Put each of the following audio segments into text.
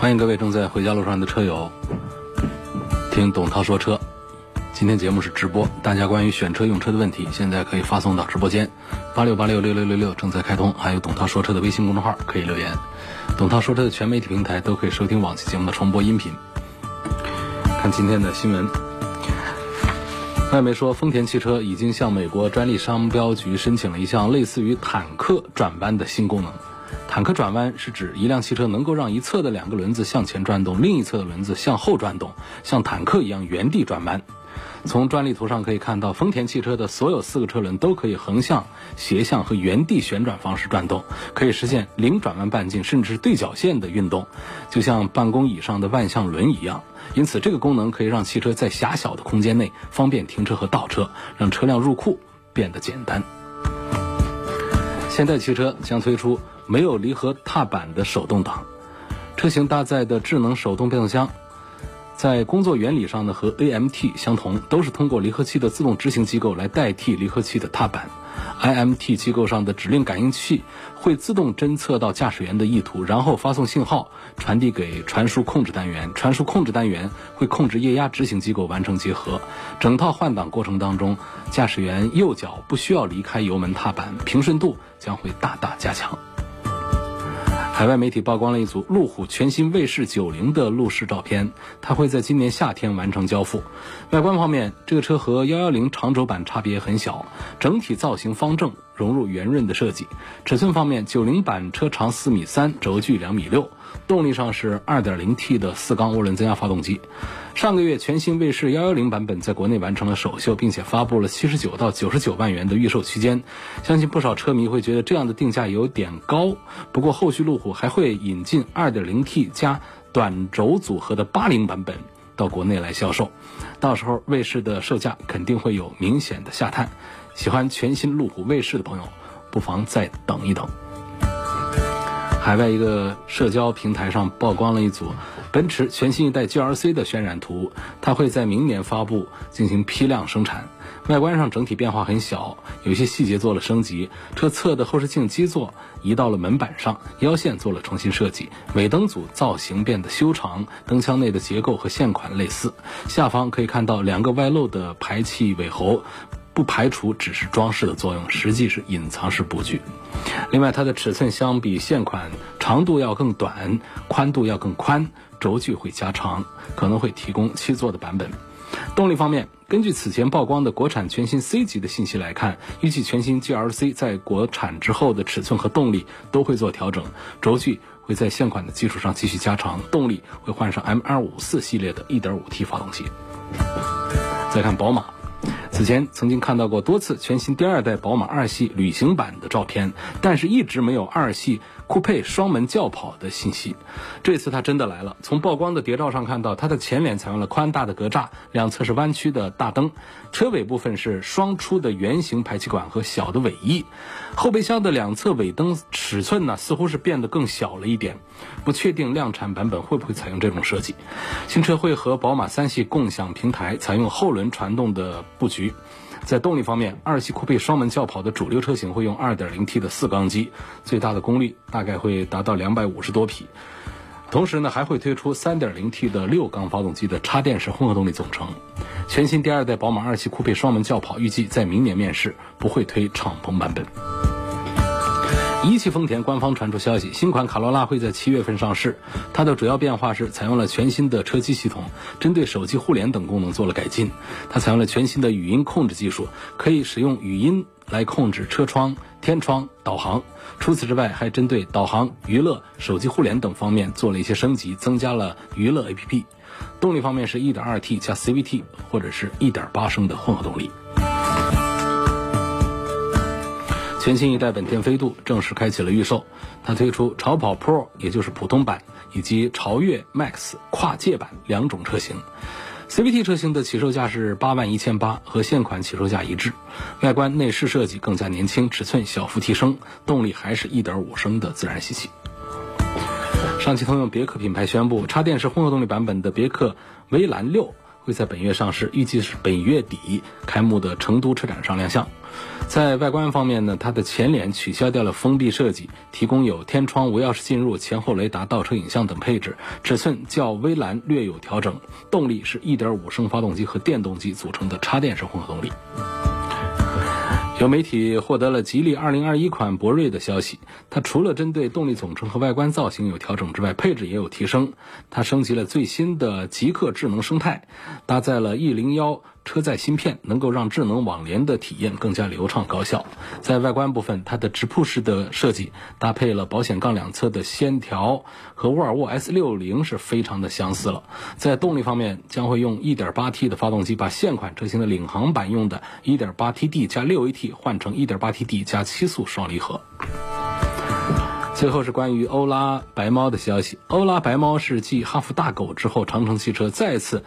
欢迎各位正在回家路上的车友听董涛说车。今天节目是直播，大家关于选车用车的问题，现在可以发送到直播间八六八六六六六六正在开通，还有董涛说车的微信公众号可以留言。董涛说车的全媒体平台都可以收听往期节目的重播音频。看今天的新闻，外媒说丰田汽车已经向美国专利商标局申请了一项类似于坦克转弯的新功能。坦克转弯是指一辆汽车能够让一侧的两个轮子向前转动，另一侧的轮子向后转动，像坦克一样原地转弯。从专利图上可以看到，丰田汽车的所有四个车轮都可以横向、斜向和原地旋转方式转动，可以实现零转弯半径甚至对角线的运动，就像办公椅上的万向轮一样。因此，这个功能可以让汽车在狭小的空间内方便停车和倒车，让车辆入库变得简单。现代汽车将推出。没有离合踏板的手动挡，车型搭载的智能手动变速箱，在工作原理上呢和 AMT 相同，都是通过离合器的自动执行机构来代替离合器的踏板。IMT 机构上的指令感应器会自动侦测到驾驶员的意图，然后发送信号传递给传输控制单元，传输控制单元会控制液压执行机构完成结合。整套换挡过程当中，驾驶员右脚不需要离开油门踏板，平顺度将会大大加强。海外媒体曝光了一组路虎全新卫士九零的路试照片，它会在今年夏天完成交付。外观方面，这个车和幺幺零长轴版差别很小，整体造型方正，融入圆润的设计。尺寸方面，九零版车长四米三，轴距两米六。动力上是 2.0T 的四缸涡轮增压发动机。上个月，全新卫士110版本在国内完成了首秀，并且发布了79到99万元的预售区间。相信不少车迷会觉得这样的定价有点高。不过，后续路虎还会引进 2.0T 加短轴组合的80版本到国内来销售，到时候卫士的售价肯定会有明显的下探。喜欢全新路虎卫士的朋友，不妨再等一等。海外一个社交平台上曝光了一组奔驰全新一代 GLC 的渲染图，它会在明年发布进行批量生产。外观上整体变化很小，有些细节做了升级。车侧的后视镜基座移到了门板上，腰线做了重新设计。尾灯组造型变得修长，灯腔内的结构和现款类似。下方可以看到两个外露的排气尾喉。不排除只是装饰的作用，实际是隐藏式布局。另外，它的尺寸相比现款长度要更短，宽度要更宽，轴距会加长，可能会提供七座的版本。动力方面，根据此前曝光的国产全新 C 级的信息来看，预计全新 GLC 在国产之后的尺寸和动力都会做调整，轴距会在现款的基础上继续加长，动力会换上 M254 系列的 1.5T 发动机。再看宝马。此前曾经看到过多次全新第二代宝马二系旅行版的照片，但是一直没有二系酷配双门轿跑的信息。这次它真的来了。从曝光的谍照上看到，它的前脸采用了宽大的格栅，两侧是弯曲的大灯，车尾部分是双出的圆形排气管和小的尾翼。后备箱的两侧尾灯尺寸呢，似乎是变得更小了一点。不确定量产版本会不会采用这种设计。新车会和宝马三系共享平台，采用后轮传动的布局。在动力方面，二系酷配双门轿跑的主流车型会用 2.0T 的四缸机，最大的功率大概会达到250多匹。同时呢，还会推出 3.0T 的六缸发动机的插电式混合动力总成。全新第二代宝马二系酷配双门轿跑预计在明年面世，不会推敞篷版本。一汽丰田官方传出消息，新款卡罗拉会在七月份上市。它的主要变化是采用了全新的车机系统，针对手机互联等功能做了改进。它采用了全新的语音控制技术，可以使用语音来控制车窗、天窗、导航。除此之外，还针对导航、娱乐、手机互联等方面做了一些升级，增加了娱乐 APP。动力方面是 1.2T 加 CVT 或者是1.8升的混合动力。全新一代本田飞度正式开启了预售，它推出超跑 Pro，也就是普通版，以及超越 Max 跨界版两种车型。CVT 车型的起售价是八万一千八，和现款起售价一致。外观内饰设计更加年轻，尺寸小幅提升，动力还是一点五升的自然吸气。上汽通用别克品牌宣布，插电式混合动力版本的别克威兰六会在本月上市，预计是本月底开幕的成都车展上亮相。在外观方面呢，它的前脸取消掉了封闭设计，提供有天窗、无钥匙进入、前后雷达、倒车影像等配置，尺寸较威兰略有调整。动力是1.5升发动机和电动机组成的插电式混合动力。有媒体获得了吉利2021款博瑞的消息，它除了针对动力总成和外观造型有调整之外，配置也有提升。它升级了最新的极客智能生态，搭载了 E 零幺。车载芯片能够让智能网联的体验更加流畅高效。在外观部分，它的直瀑式的设计搭配了保险杠两侧的线条，和沃尔沃 S60 是非常的相似了。在动力方面，将会用 1.8T 的发动机，把现款车型的领航版用的 1.8TD 加 6AT 换成 1.8TD 加七速双离合。最后是关于欧拉白猫的消息。欧拉白猫是继哈弗大狗之后，长城汽车再次。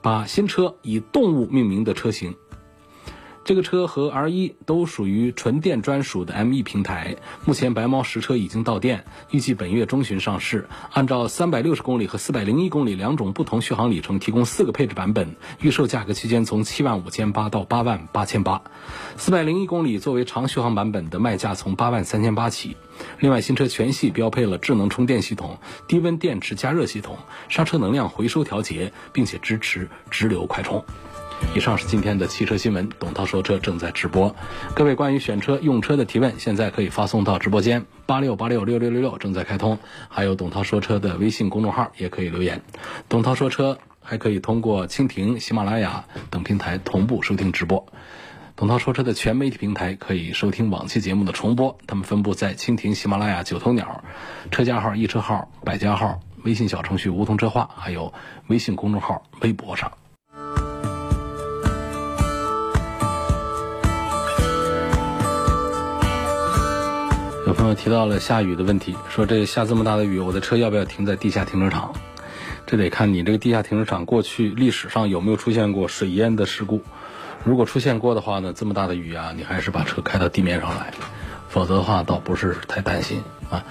把新车以动物命名的车型，这个车和 R 一都属于纯电专属的 ME 平台。目前白猫实车已经到店，预计本月中旬上市。按照三百六十公里和四百零一公里两种不同续航里程，提供四个配置版本，预售价格区间从七万五千八到八万八千八。四百零一公里作为长续航版本的卖价从八万三千八起。另外，新车全系标配了智能充电系统、低温电池加热系统、刹车能量回收调节，并且支持直流快充。以上是今天的汽车新闻，董涛说车正在直播。各位关于选车用车的提问，现在可以发送到直播间八六八六六六六六正在开通，还有董涛说车的微信公众号也可以留言。董涛说车还可以通过蜻蜓、喜马拉雅等平台同步收听直播。董涛说车的全媒体平台可以收听往期节目的重播，他们分布在蜻蜓、喜马拉雅、九头鸟、车架号、易车号、百家号、微信小程序梧桐车话，还有微信公众号、微博上。有朋友提到了下雨的问题，说这下这么大的雨，我的车要不要停在地下停车场？这得看你这个地下停车场过去历史上有没有出现过水淹的事故。如果出现过的话呢，这么大的雨啊，你还是把车开到地面上来，否则的话倒不是太担心啊。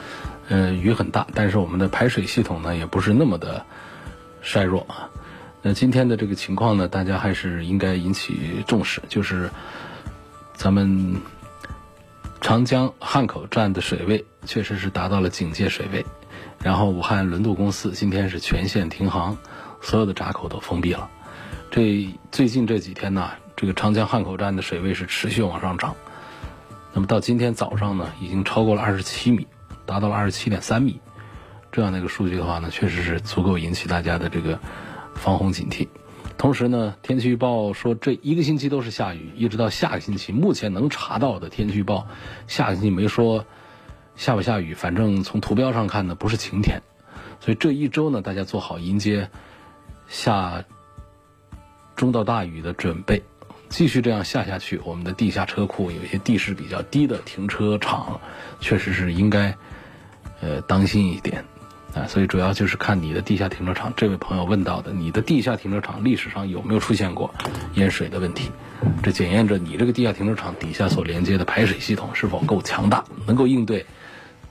呃，雨很大，但是我们的排水系统呢也不是那么的衰弱啊。那今天的这个情况呢，大家还是应该引起重视，就是咱们长江汉口站的水位确实是达到了警戒水位，然后武汉轮渡公司今天是全线停航，所有的闸口都封闭了。这最近这几天呢。这个长江汉口站的水位是持续往上涨，那么到今天早上呢，已经超过了二十七米，达到了二十七点三米，这样的一个数据的话呢，确实是足够引起大家的这个防洪警惕。同时呢，天气预报说这一个星期都是下雨，一直到下个星期，目前能查到的天气预报，下个星期没说下不下雨，反正从图标上看呢，不是晴天，所以这一周呢，大家做好迎接下中到大雨的准备。继续这样下下去，我们的地下车库有一些地势比较低的停车场，确实是应该，呃，当心一点，啊，所以主要就是看你的地下停车场。这位朋友问到的，你的地下停车场历史上有没有出现过淹水的问题？这检验着你这个地下停车场底下所连接的排水系统是否够强大，能够应对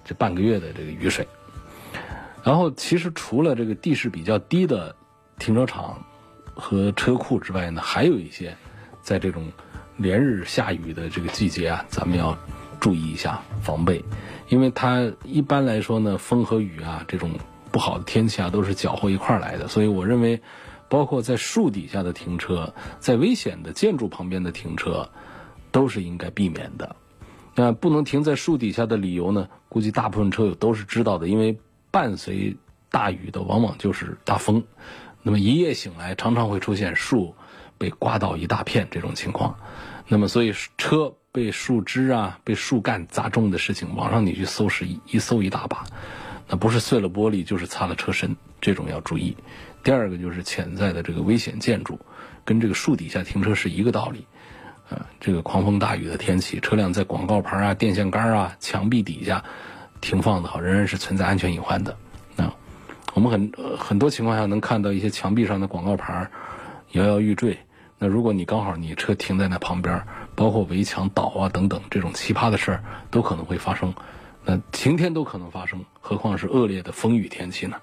这半个月的这个雨水。然后，其实除了这个地势比较低的停车场和车库之外呢，还有一些。在这种连日下雨的这个季节啊，咱们要注意一下防备，因为它一般来说呢，风和雨啊这种不好的天气啊都是搅和一块儿来的，所以我认为，包括在树底下的停车，在危险的建筑旁边的停车，都是应该避免的。那不能停在树底下的理由呢，估计大部分车友都是知道的，因为伴随大雨的往往就是大风，那么一夜醒来，常常会出现树。被刮倒一大片这种情况，那么所以车被树枝啊、被树干砸中的事情，网上你去搜是一一搜一大把，那不是碎了玻璃就是擦了车身，这种要注意。第二个就是潜在的这个危险建筑，跟这个树底下停车是一个道理，呃，这个狂风大雨的天气，车辆在广告牌啊、电线杆啊、墙壁底下停放的好，仍然是存在安全隐患的。啊，我们很很多情况下能看到一些墙壁上的广告牌摇摇欲坠。那如果你刚好你车停在那旁边，包括围墙倒啊等等这种奇葩的事儿都可能会发生。那晴天都可能发生，何况是恶劣的风雨天气呢？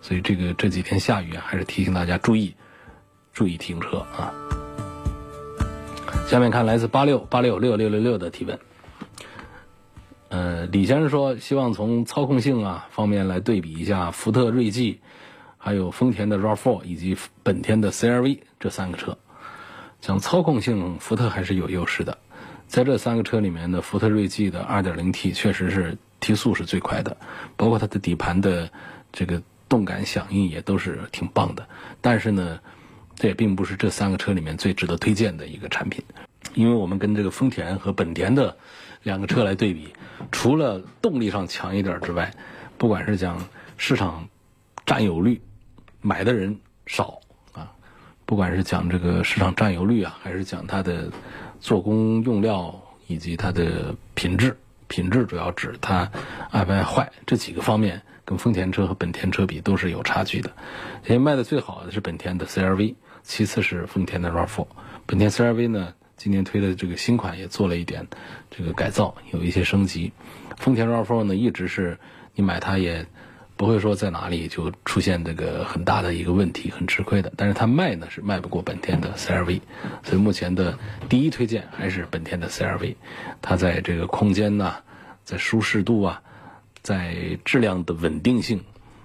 所以这个这几天下雨啊，还是提醒大家注意注意停车啊。下面看来自八六八六六六六六的提问。呃，李先生说，希望从操控性啊方面来对比一下福特锐际，还有丰田的 RAV4 以及本田的 CRV 这三个车。讲操控性，福特还是有优势的。在这三个车里面呢，福特锐际的 2.0T 确实是提速是最快的，包括它的底盘的这个动感响应也都是挺棒的。但是呢。这也并不是这三个车里面最值得推荐的一个产品，因为我们跟这个丰田和本田的两个车来对比，除了动力上强一点之外，不管是讲市场占有率，买的人少，不管是讲这个市场占有率啊，还是讲它的做工用料以及它的品质，品质主要指它爱不爱坏这几个方面，跟丰田车和本田车比都是有差距的。因为卖的最好的是本田的 CRV。其次是丰田的 RAV4，本田 CR-V 呢，今年推的这个新款也做了一点这个改造，有一些升级。丰田 RAV4 呢，一直是你买它也不会说在哪里就出现这个很大的一个问题，很吃亏的。但是它卖呢是卖不过本田的 CR-V，所以目前的第一推荐还是本田的 CR-V。它在这个空间呐，在舒适度啊，在质量的稳定性，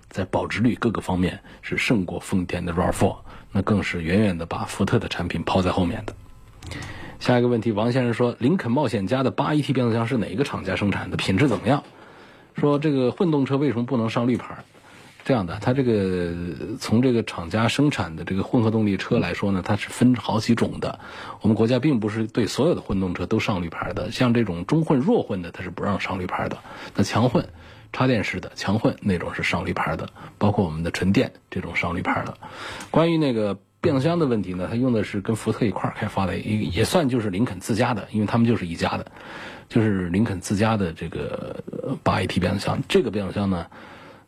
在保值率各个方面是胜过丰田的 RAV4。那更是远远的把福特的产品抛在后面的。下一个问题，王先生说，林肯冒险家的八 AT 变速箱是哪一个厂家生产的？品质怎么样？说这个混动车为什么不能上绿牌？这样的，它这个从这个厂家生产的这个混合动力车来说呢，它是分好几种的。我们国家并不是对所有的混动车都上绿牌的，像这种中混、弱混的，它是不让上绿牌的。那强混。插电式的强混那种是上绿牌的，包括我们的纯电这种上绿牌的。关于那个变速箱的问题呢，它用的是跟福特一块开发的，也也算就是林肯自家的，因为他们就是一家的，就是林肯自家的这个八 AT 变速箱。这个变速箱呢，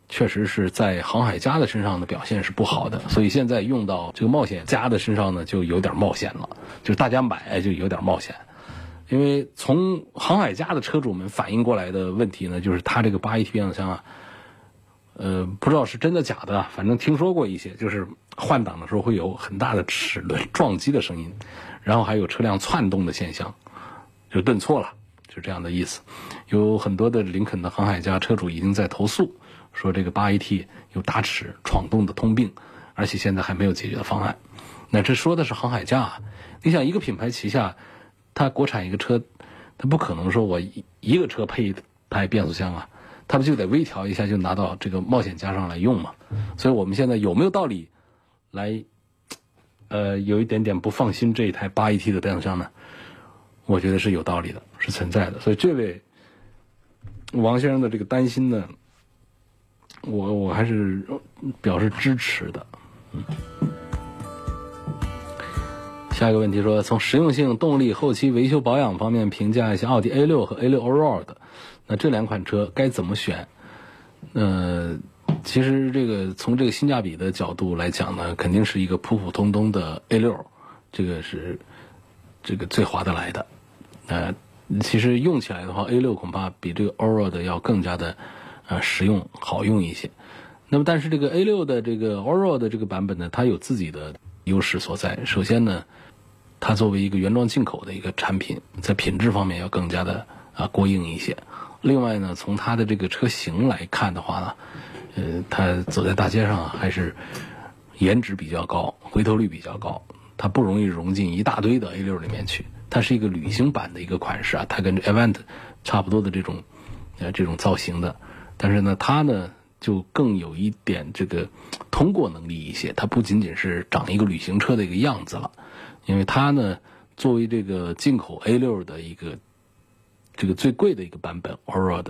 确实是在航海家的身上的表现是不好的，所以现在用到这个冒险家的身上呢，就有点冒险了，就是大家买就有点冒险。因为从航海家的车主们反映过来的问题呢，就是它这个八 AT 变速箱啊，呃，不知道是真的假的，反正听说过一些，就是换挡的时候会有很大的齿轮 撞击的声音，然后还有车辆窜动的现象，就顿挫了，就这样的意思。有很多的林肯的航海家车主已经在投诉，说这个八 AT 有打齿闯动的通病，而且现在还没有解决的方案。那这说的是航海家，啊你想一个品牌旗下。它国产一个车，它不可能说我一个车配一台变速箱啊，他不就得微调一下就拿到这个冒险家上来用嘛？所以我们现在有没有道理来，呃，有一点点不放心这一台八 AT 的变速箱呢？我觉得是有道理的，是存在的。所以这位王先生的这个担心呢，我我还是表示支持的，嗯。下一个问题说，从实用性、动力、后期维修保养方面评价一下奥迪 A 六和 A 六 Allroad，那这两款车该怎么选？呃，其实这个从这个性价比的角度来讲呢，肯定是一个普普通通的 A 六，这个是这个最划得来的。呃，其实用起来的话，A 六恐怕比这个 Allroad 要更加的呃实用好用一些。那么，但是这个 A 六的这个 Allroad 这个版本呢，它有自己的优势所在。首先呢，它作为一个原装进口的一个产品，在品质方面要更加的啊过硬一些。另外呢，从它的这个车型来看的话呢，呃，它走在大街上还是颜值比较高，回头率比较高，它不容易融进一大堆的 A 六里面去。它是一个旅行版的一个款式啊，它跟 Event 差不多的这种呃这种造型的，但是呢，它呢就更有一点这个通过能力一些，它不仅仅是长一个旅行车的一个样子了。因为它呢，作为这个进口 A 六的一个这个最贵的一个版本 Allroad，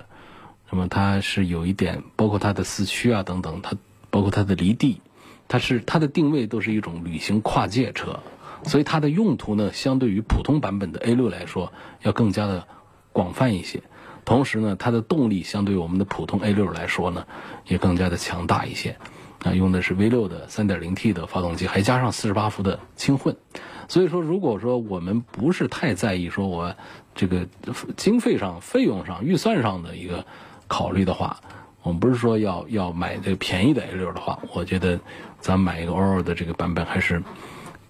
那么它是有一点，包括它的四驱啊等等，它包括它的离地，它是它的定位都是一种旅行跨界车所以它的用途呢，相对于普通版本的 A 六来说，要更加的广泛一些。同时呢，它的动力相对于我们的普通 A 六来说呢，也更加的强大一些。啊，用的是 V 六的 3.0T 的发动机，还加上48伏的轻混。所以说，如果说我们不是太在意说我这个经费上、费用上、预算上的一个考虑的话，我们不是说要要买这个便宜的 A 六的话，我觉得咱买一个 ORO 的这个版本还是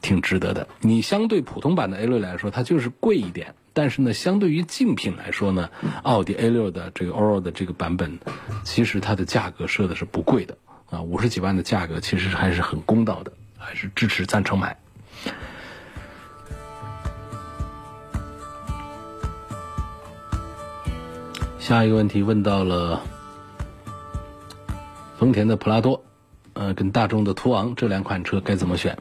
挺值得的。你相对普通版的 A 六来说，它就是贵一点，但是呢，相对于竞品来说呢，奥迪 A 六的这个 ORO 的这个版本，其实它的价格设的是不贵的啊，五十几万的价格其实还是很公道的，还是支持赞成买。下一个问题问到了丰田的普拉多，呃，跟大众的途昂这两款车该怎么选？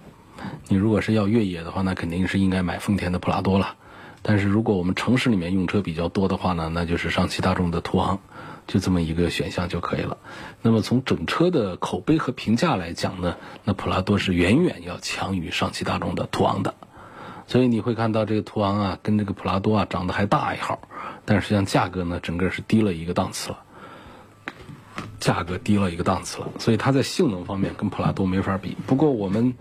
你如果是要越野的话，那肯定是应该买丰田的普拉多了。但是如果我们城市里面用车比较多的话呢，那就是上汽大众的途昂，就这么一个选项就可以了。那么从整车的口碑和评价来讲呢，那普拉多是远远要强于上汽大众的途昂的。所以你会看到这个途昂啊，跟这个普拉多啊长得还大一号，但实际上价格呢，整个是低了一个档次了。价格低了一个档次了，所以它在性能方面跟普拉多没法比。不过我们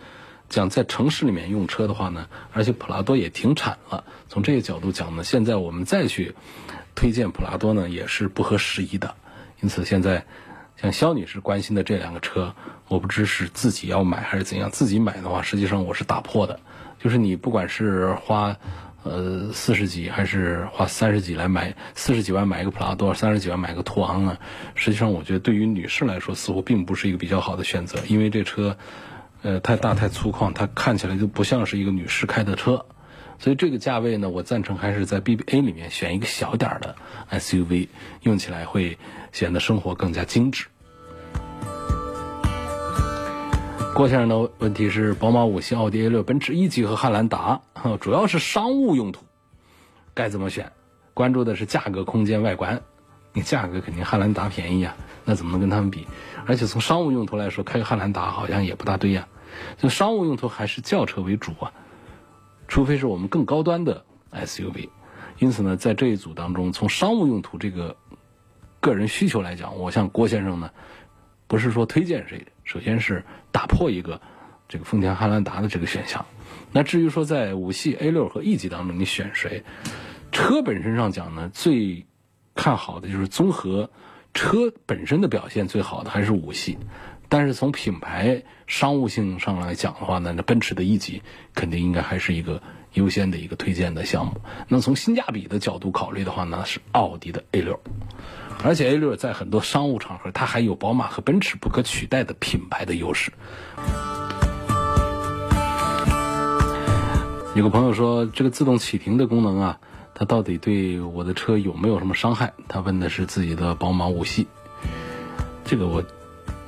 讲在城市里面用车的话呢，而且普拉多也停产了，从这个角度讲呢，现在我们再去推荐普拉多呢，也是不合时宜的。因此现在像肖女士关心的这两个车，我不知是自己要买还是怎样。自己买的话，实际上我是打破的。就是你不管是花，呃四十几还是花三十几来买四十几万买一个普拉多，三十几万买个途昂呢？实际上我觉得对于女士来说，似乎并不是一个比较好的选择，因为这车，呃太大太粗犷，它看起来就不像是一个女士开的车。所以这个价位呢，我赞成还是在 BBA 里面选一个小点儿的 SUV，用起来会显得生活更加精致。郭先生的问题是：宝马五系、奥迪 A 六、奔驰 E 级和汉兰达，主要是商务用途，该怎么选？关注的是价格、空间、外观。你价格肯定汉兰达便宜啊，那怎么能跟他们比？而且从商务用途来说，开个汉兰达好像也不大对呀。就商务用途还是轿车为主啊，除非是我们更高端的 SUV。因此呢，在这一组当中，从商务用途这个个人需求来讲，我向郭先生呢。不是说推荐谁，首先是打破一个这个丰田汉兰达的这个选项。那至于说在五系 A 六和 E 级当中你选谁，车本身上讲呢，最看好的就是综合车本身的表现最好的还是五系。但是从品牌商务性上来讲的话呢，那奔驰的 E 级肯定应该还是一个优先的一个推荐的项目。那从性价比的角度考虑的话呢，是奥迪的 A 六。而且 A 六在很多商务场合，它还有宝马和奔驰不可取代的品牌的优势。有个朋友说，这个自动启停的功能啊，它到底对我的车有没有什么伤害？他问的是自己的宝马五系。这个我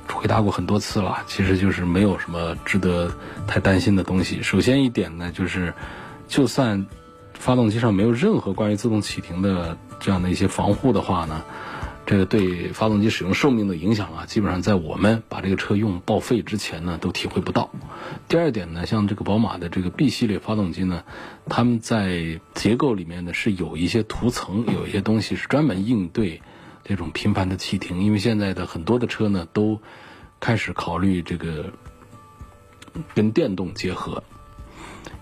回答过很多次了，其实就是没有什么值得太担心的东西。首先一点呢，就是就算发动机上没有任何关于自动启停的这样的一些防护的话呢。这个对发动机使用寿命的影响啊，基本上在我们把这个车用报废之前呢，都体会不到。第二点呢，像这个宝马的这个 B 系列发动机呢，他们在结构里面呢是有一些涂层，有一些东西是专门应对这种频繁的启停。因为现在的很多的车呢，都开始考虑这个跟电动结合，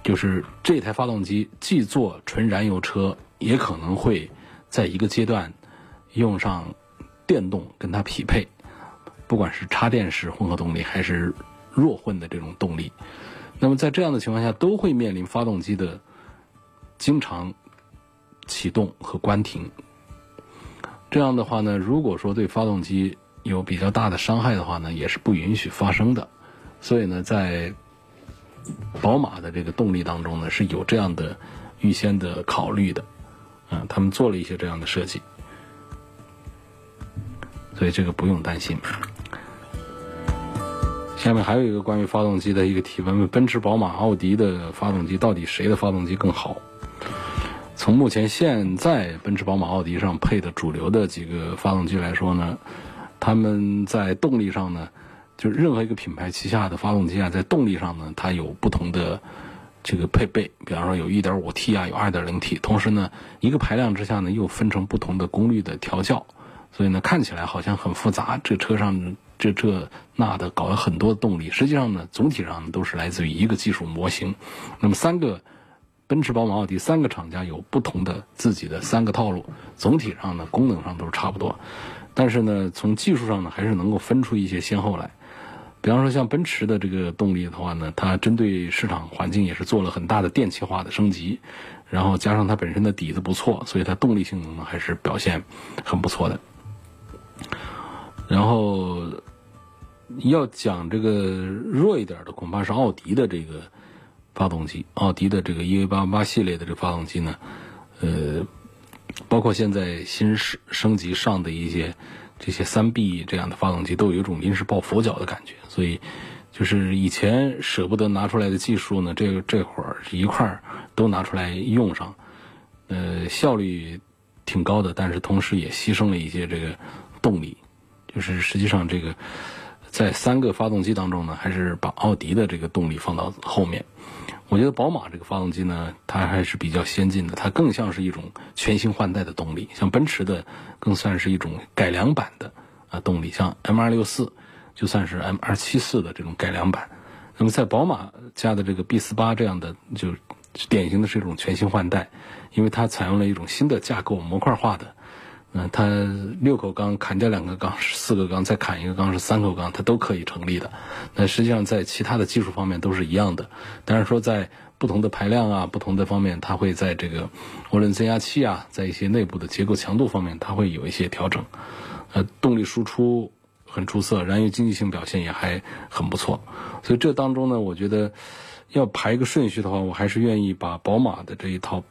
就是这台发动机既做纯燃油车，也可能会在一个阶段。用上电动跟它匹配，不管是插电式混合动力还是弱混的这种动力，那么在这样的情况下，都会面临发动机的经常启动和关停。这样的话呢，如果说对发动机有比较大的伤害的话呢，也是不允许发生的。所以呢，在宝马的这个动力当中呢，是有这样的预先的考虑的，啊，他们做了一些这样的设计。所以这个不用担心。下面还有一个关于发动机的一个提问：奔驰、宝马、奥迪的发动机到底谁的发动机更好？从目前现在奔驰、宝马、奥迪上配的主流的几个发动机来说呢，他们在动力上呢，就是任何一个品牌旗下的发动机啊，在动力上呢，它有不同的这个配备，比方说有 1.5T 啊，有 2.0T，同时呢，一个排量之下呢，又分成不同的功率的调教，所以呢，看起来好像很复杂。这车上这这那的搞了很多动力，实际上呢，总体上都是来自于一个技术模型。那么三个奔驰、宝马、奥迪三个厂家有不同的自己的三个套路，总体上呢，功能上都是差不多，但是呢，从技术上呢，还是能够分出一些先后来。比方说，像奔驰的这个动力的话呢，它针对市场环境也是做了很大的电气化的升级，然后加上它本身的底子不错，所以它动力性能呢还是表现很不错的。然后要讲这个弱一点的，恐怕是奥迪的这个发动机，奥迪的这个 EA888 系列的这个发动机呢，呃，包括现在新升升级上的一些。这些三 B 这样的发动机都有一种临时抱佛脚的感觉，所以就是以前舍不得拿出来的技术呢，这个这会儿一块儿都拿出来用上，呃，效率挺高的，但是同时也牺牲了一些这个动力，就是实际上这个在三个发动机当中呢，还是把奥迪的这个动力放到后面。我觉得宝马这个发动机呢，它还是比较先进的，它更像是一种全新换代的动力。像奔驰的，更算是一种改良版的啊动力。像 M264 就算是 M274 的这种改良版。那么在宝马家的这个 B48 这样的，就典型的是一种全新换代，因为它采用了一种新的架构模块化的。嗯，它六口缸砍掉两个缸，四个缸再砍一个缸是三口缸，它都可以成立的。那实际上在其他的技术方面都是一样的，但是说在不同的排量啊、不同的方面，它会在这个涡轮增压器啊，在一些内部的结构强度方面，它会有一些调整。呃，动力输出很出色，燃油经济性表现也还很不错。所以这当中呢，我觉得要排一个顺序的话，我还是愿意把宝马的这一套。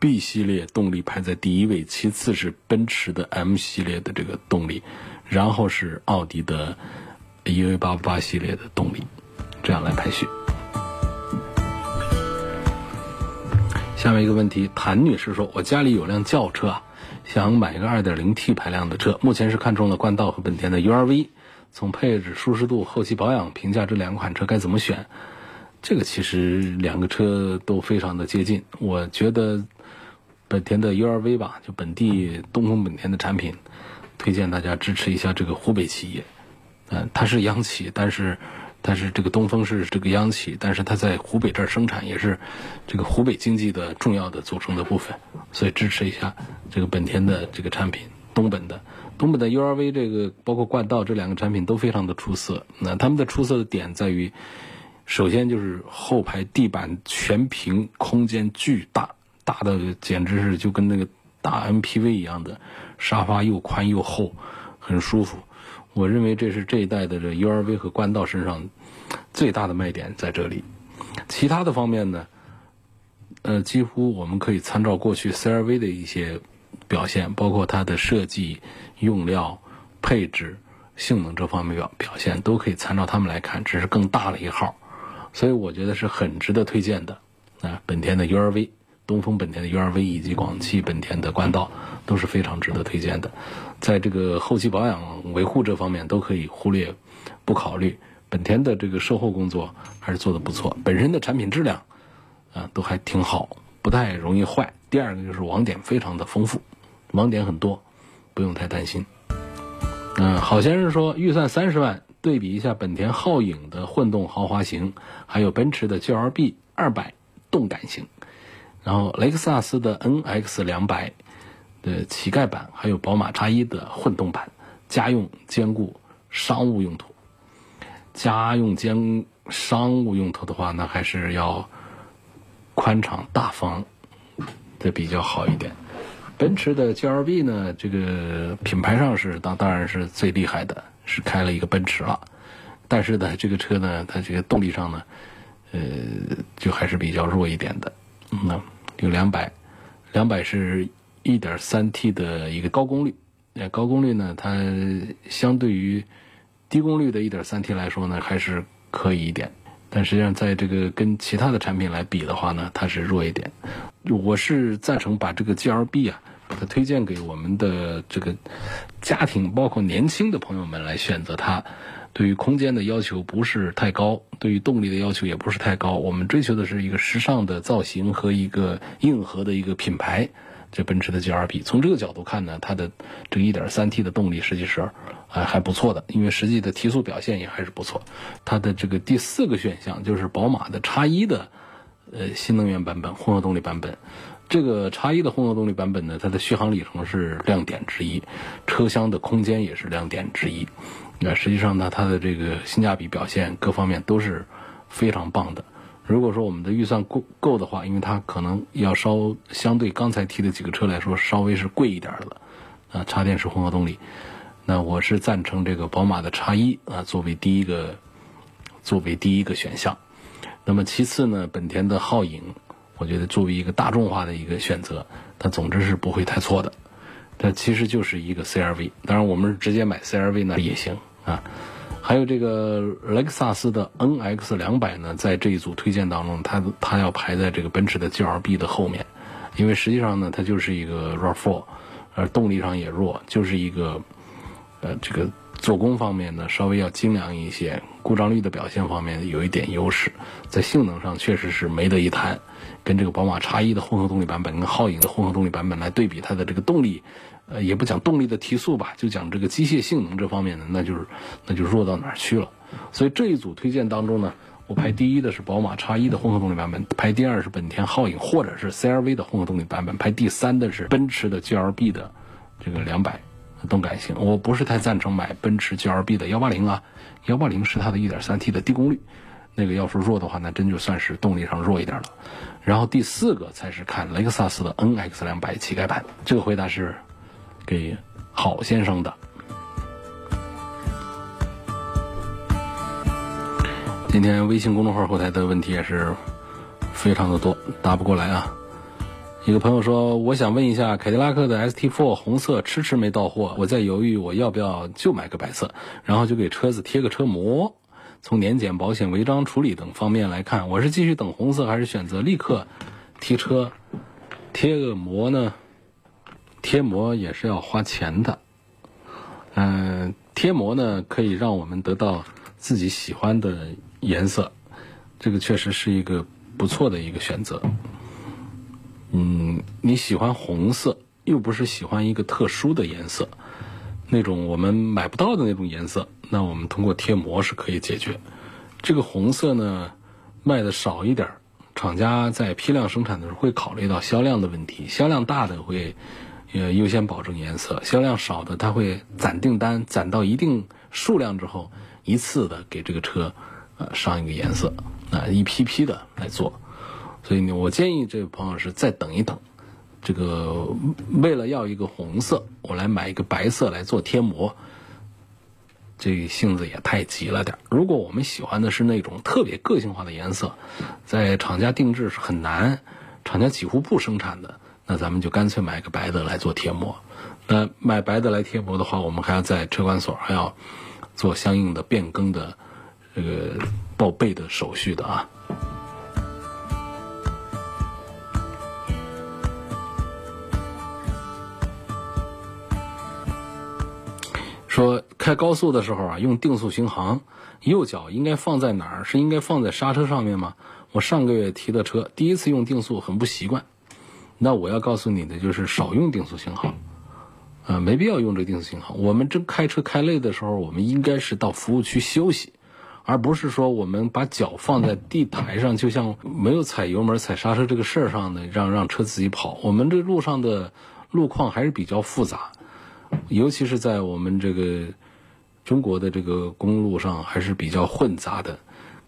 B 系列动力排在第一位，其次是奔驰的 M 系列的这个动力，然后是奥迪的 EA888 系列的动力，这样来排序。下面一个问题，谭女士说：“我家里有辆轿车啊，想买一个 2.0T 排量的车，目前是看中了冠道和本田的 URV，从配置、舒适度、后期保养评价这两款车该怎么选？”这个其实两个车都非常的接近，我觉得。本田的 URV 吧，就本地东风本田的产品，推荐大家支持一下这个湖北企业。嗯，它是央企，但是，但是这个东风是这个央企，但是它在湖北这儿生产，也是这个湖北经济的重要的组成的部分。所以支持一下这个本田的这个产品，东本的东本的 URV 这个包括冠道这两个产品都非常的出色。那他们的出色的点在于，首先就是后排地板全平，空间巨大。大的简直是就跟那个大 MPV 一样的，沙发又宽又厚，很舒服。我认为这是这一代的这 URV 和冠道身上最大的卖点在这里。其他的方面呢，呃，几乎我们可以参照过去 CRV 的一些表现，包括它的设计、用料、配置、性能这方面表表现，都可以参照他们来看，只是更大了一号。所以我觉得是很值得推荐的啊，本田的 URV。东风本田的 URV 以及广汽本田的冠道都是非常值得推荐的，在这个后期保养维护这方面都可以忽略不考虑。本田的这个售后工作还是做的不错，本身的产品质量啊都还挺好，不太容易坏。第二个就是网点非常的丰富，网点很多，不用太担心。嗯，好先生说预算三十万，对比一下本田皓影的混动豪华型，还有奔驰的 GLB 二百动感型。然后雷克萨斯的 NX 两百的乞丐版，还有宝马叉一的混动版，家用兼顾商务用途。家用兼商务用途的话，那还是要宽敞大方的比较好一点。奔驰的 GLB 呢，这个品牌上是当当然是最厉害的，是开了一个奔驰了。但是呢，这个车呢，它这个动力上呢，呃，就还是比较弱一点的。那有两百，两百是一点三 T 的一个高功率，呃，高功率呢，它相对于低功率的一点三 T 来说呢，还是可以一点。但实际上，在这个跟其他的产品来比的话呢，它是弱一点。我是赞成把这个 GLB 啊，推荐给我们的这个家庭，包括年轻的朋友们来选择它。对于空间的要求不是太高，对于动力的要求也不是太高。我们追求的是一个时尚的造型和一个硬核的一个品牌。这奔驰的 GLB，从这个角度看呢，它的这个 1.3T 的动力实际是还还不错的，因为实际的提速表现也还是不错。它的这个第四个选项就是宝马的 X1 的呃新能源版本混合动力版本。这个叉一的混合动力版本呢，它的续航里程是亮点之一，车厢的空间也是亮点之一。那实际上呢，它的这个性价比表现各方面都是非常棒的。如果说我们的预算够够的话，因为它可能要稍相对刚才提的几个车来说，稍微是贵一点的，啊，插电式混合动力，那我是赞成这个宝马的叉一啊作为第一个作为第一个选项。那么其次呢，本田的皓影，我觉得作为一个大众化的一个选择，它总之是不会太错的。它其实就是一个 CRV，当然我们直接买 CRV 呢也行啊。还有这个雷克萨斯的 NX 两百呢，在这一组推荐当中，它它要排在这个奔驰的 GLB 的后面，因为实际上呢，它就是一个 RAV4，而动力上也弱，就是一个呃这个做工方面呢稍微要精良一些，故障率的表现方面有一点优势，在性能上确实是没得一谈，跟这个宝马叉一的混合动力版本跟皓影的混合动力版本来对比，它的这个动力。呃，也不讲动力的提速吧，就讲这个机械性能这方面的，那就是那就弱到哪儿去了。所以这一组推荐当中呢，我排第一的是宝马叉一的混合动力版本，排第二是本田皓影或者是 CRV 的混合动力版本，排第三的是奔驰的 GLB 的这个两百动感型。我不是太赞成买奔驰 GLB 的幺八零啊，幺八零是它的一点三 T 的低功率，那个要是弱的话，那真就算是动力上弱一点了。然后第四个才是看雷克萨斯的 NX 两百乞丐版。这个回答是。给郝先生的。今天微信公众号后台的问题也是非常的多，答不过来啊。一个朋友说：“我想问一下，凯迪拉克的 ST4 红色迟迟没到货，我在犹豫我要不要就买个白色，然后就给车子贴个车膜。从年检、保险、违章处理等方面来看，我是继续等红色，还是选择立刻提车贴个膜呢？”贴膜也是要花钱的，嗯，贴膜呢可以让我们得到自己喜欢的颜色，这个确实是一个不错的一个选择。嗯，你喜欢红色，又不是喜欢一个特殊的颜色，那种我们买不到的那种颜色，那我们通过贴膜是可以解决。这个红色呢卖的少一点，厂家在批量生产的时候会考虑到销量的问题，销量大的会。呃，优先保证颜色，销量少的他会攒订单，攒到一定数量之后，一次的给这个车，呃，上一个颜色，啊，一批批的来做。所以呢，我建议这位朋友是再等一等，这个为了要一个红色，我来买一个白色来做贴膜，这性子也太急了点。如果我们喜欢的是那种特别个性化的颜色，在厂家定制是很难，厂家几乎不生产的。那咱们就干脆买个白的来做贴膜。那买白的来贴膜的话，我们还要在车管所还要做相应的变更的这个报备的手续的啊。说开高速的时候啊，用定速巡航，右脚应该放在哪儿？是应该放在刹车上面吗？我上个月提的车，第一次用定速很不习惯。那我要告诉你的就是少用定速巡航，啊，没必要用这定速巡航。我们真开车开累的时候，我们应该是到服务区休息，而不是说我们把脚放在地台上，就像没有踩油门、踩刹车这个事儿上的，让让车自己跑。我们这路上的路况还是比较复杂，尤其是在我们这个中国的这个公路上还是比较混杂的，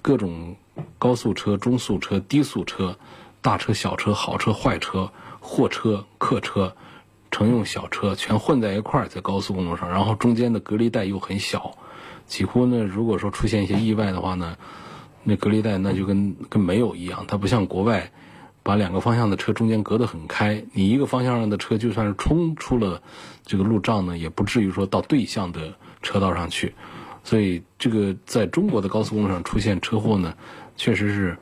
各种高速车、中速车、低速车。大车、小车、好车、坏车、货车、客车、乘用小车全混在一块儿，在高速公路上，然后中间的隔离带又很小，几乎呢，如果说出现一些意外的话呢，那隔离带那就跟跟没有一样。它不像国外，把两个方向的车中间隔得很开，你一个方向上的车就算是冲出了这个路障呢，也不至于说到对向的车道上去。所以这个在中国的高速公路上出现车祸呢，确实是。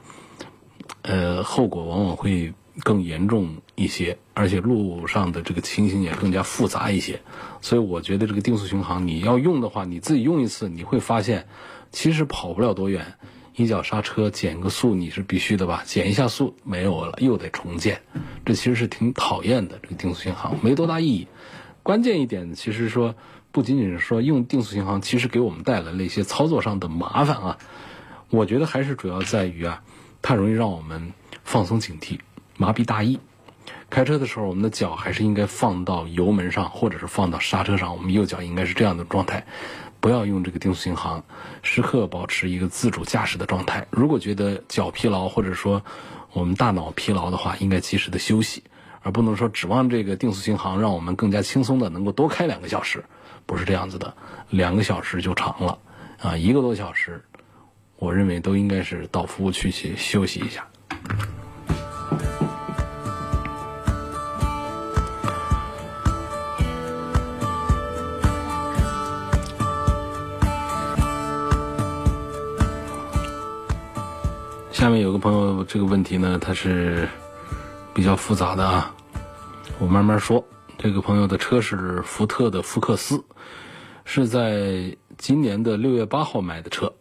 呃，后果往往会更严重一些，而且路上的这个情形也更加复杂一些。所以我觉得这个定速巡航你要用的话，你自己用一次，你会发现其实跑不了多远。一脚刹车减个速你是必须的吧？减一下速没有了，又得重建，这其实是挺讨厌的。这个定速巡航没多大意义。关键一点，其实说不仅仅是说用定速巡航，其实给我们带来了一些操作上的麻烦啊。我觉得还是主要在于啊，它容易让我们放松警惕、麻痹大意。开车的时候，我们的脚还是应该放到油门上，或者是放到刹车上，我们右脚应该是这样的状态。不要用这个定速巡航，时刻保持一个自主驾驶的状态。如果觉得脚疲劳，或者说我们大脑疲劳的话，应该及时的休息，而不能说指望这个定速巡航让我们更加轻松的能够多开两个小时，不是这样子的，两个小时就长了，啊，一个多小时，我认为都应该是到服务区去休息一下。下面有个朋友这个问题呢，他是比较复杂的啊，我慢慢说。这个朋友的车是福特的福克斯，是在今年的六月八号买的车，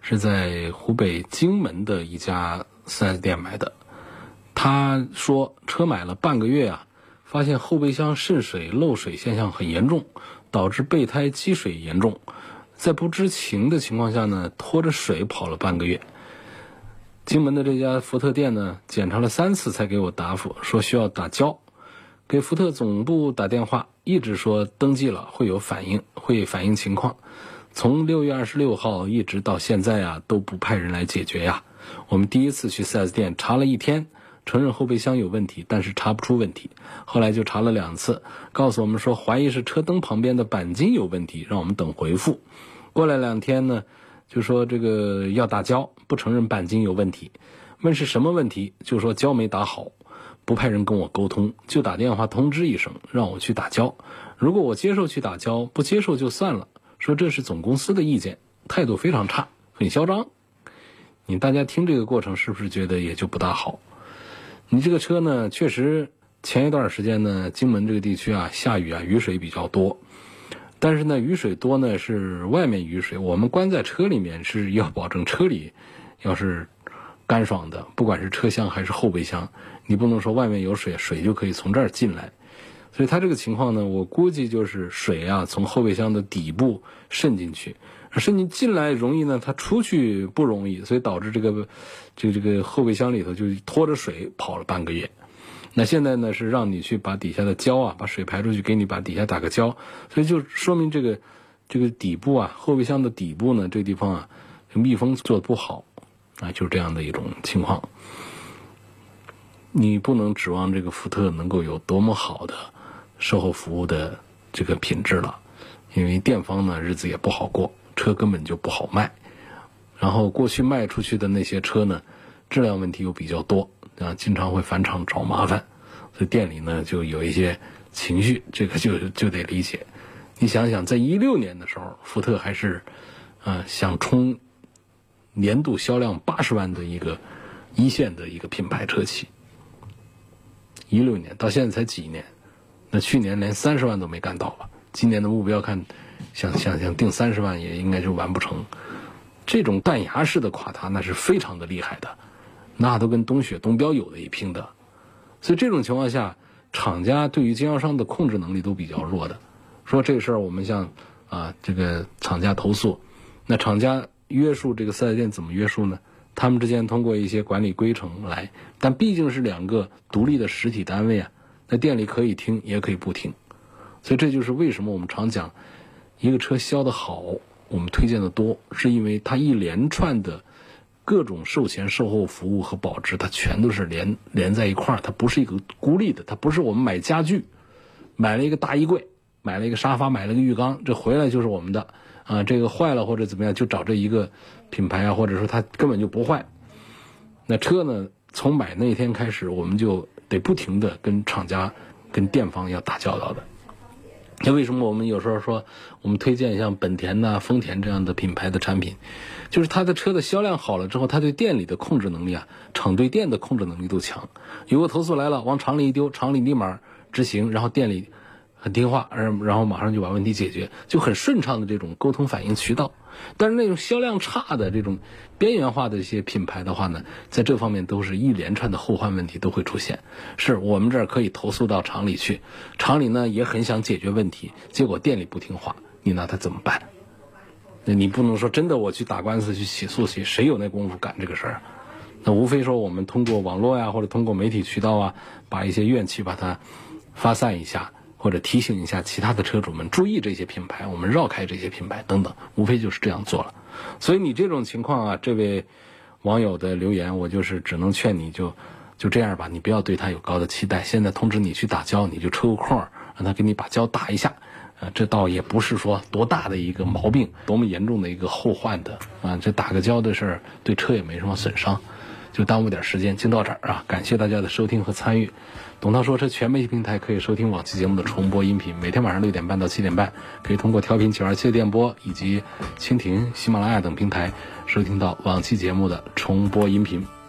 是在湖北荆门的一家 4S 店买的。他说车买了半个月啊，发现后备箱渗水漏水现象很严重，导致备胎积水严重，在不知情的情况下呢，拖着水跑了半个月。荆门的这家福特店呢，检查了三次才给我答复，说需要打胶。给福特总部打电话，一直说登记了会有反应，会反映情况。从六月二十六号一直到现在啊，都不派人来解决呀。我们第一次去 4S 店查了一天，承认后备箱有问题，但是查不出问题。后来就查了两次，告诉我们说怀疑是车灯旁边的钣金有问题，让我们等回复。过来两天呢。就说这个要打胶，不承认钣金有问题，问是什么问题，就说胶没打好，不派人跟我沟通，就打电话通知一声，让我去打胶。如果我接受去打胶，不接受就算了，说这是总公司的意见，态度非常差，很嚣张。你大家听这个过程是不是觉得也就不大好？你这个车呢，确实前一段时间呢，荆门这个地区啊，下雨啊，雨水比较多。但是呢，雨水多呢是外面雨水，我们关在车里面是要保证车里要是干爽的，不管是车厢还是后备箱，你不能说外面有水，水就可以从这儿进来。所以它这个情况呢，我估计就是水啊从后备箱的底部渗进去，渗进进来容易呢，它出去不容易，所以导致这个这个这个后备箱里头就拖着水跑了半个月。那现在呢是让你去把底下的胶啊，把水排出去，给你把底下打个胶，所以就说明这个这个底部啊，后备箱的底部呢，这个地方啊，密封做的不好啊，就是这样的一种情况。你不能指望这个福特能够有多么好的售后服务的这个品质了，因为店方呢日子也不好过，车根本就不好卖，然后过去卖出去的那些车呢，质量问题又比较多。啊，经常会返厂找麻烦，所以店里呢就有一些情绪，这个就就得理解。你想想，在一六年的时候，福特还是，啊，想冲年度销量八十万的一个一线的一个品牌车企。一六年到现在才几年，那去年连三十万都没干到吧？今年的目标看，想想想定三十万也应该就完不成。这种断崖式的垮塌，那是非常的厉害的。那都跟东雪、东标有的一拼的，所以这种情况下，厂家对于经销商的控制能力都比较弱的。说这个事儿，我们向啊这个厂家投诉，那厂家约束这个四 S 店怎么约束呢？他们之间通过一些管理规程来，但毕竟是两个独立的实体单位啊，那店里可以听，也可以不听。所以这就是为什么我们常讲，一个车销的好，我们推荐的多，是因为它一连串的。各种售前、售后服务和保值，它全都是连连在一块儿，它不是一个孤立的。它不是我们买家具，买了一个大衣柜，买了一个沙发，买了个浴缸，这回来就是我们的啊。这个坏了或者怎么样，就找这一个品牌啊，或者说它根本就不坏。那车呢，从买那天开始，我们就得不停的跟厂家、跟店方要打交道的。那为什么我们有时候说我们推荐像本田呐、丰田这样的品牌的产品，就是它的车的销量好了之后，它对店里的控制能力啊，厂对店的控制能力都强。有个投诉来了，往厂里一丢，厂里立马执行，然后店里很听话，然后马上就把问题解决，就很顺畅的这种沟通反应渠道。但是那种销量差的这种边缘化的一些品牌的话呢，在这方面都是一连串的后患问题都会出现。是我们这儿可以投诉到厂里去，厂里呢也很想解决问题，结果店里不听话，你拿他怎么办？那你不能说真的我去打官司去起诉去，谁有那功夫干这个事儿？那无非说我们通过网络呀，或者通过媒体渠道啊，把一些怨气把它发散一下。或者提醒一下其他的车主们注意这些品牌，我们绕开这些品牌等等，无非就是这样做了。所以你这种情况啊，这位网友的留言，我就是只能劝你就就这样吧，你不要对他有高的期待。现在通知你去打胶，你就抽个空让他给你把胶打一下，啊，这倒也不是说多大的一个毛病，多么严重的一个后患的啊，这打个胶的事儿对车也没什么损伤，就耽误点时间，就到这儿啊，感谢大家的收听和参与。董涛说车全媒体平台可以收听往期节目的重播音频，每天晚上六点半到七点半，可以通过调频九二七的电波以及蜻蜓、喜马拉雅等平台收听到往期节目的重播音频。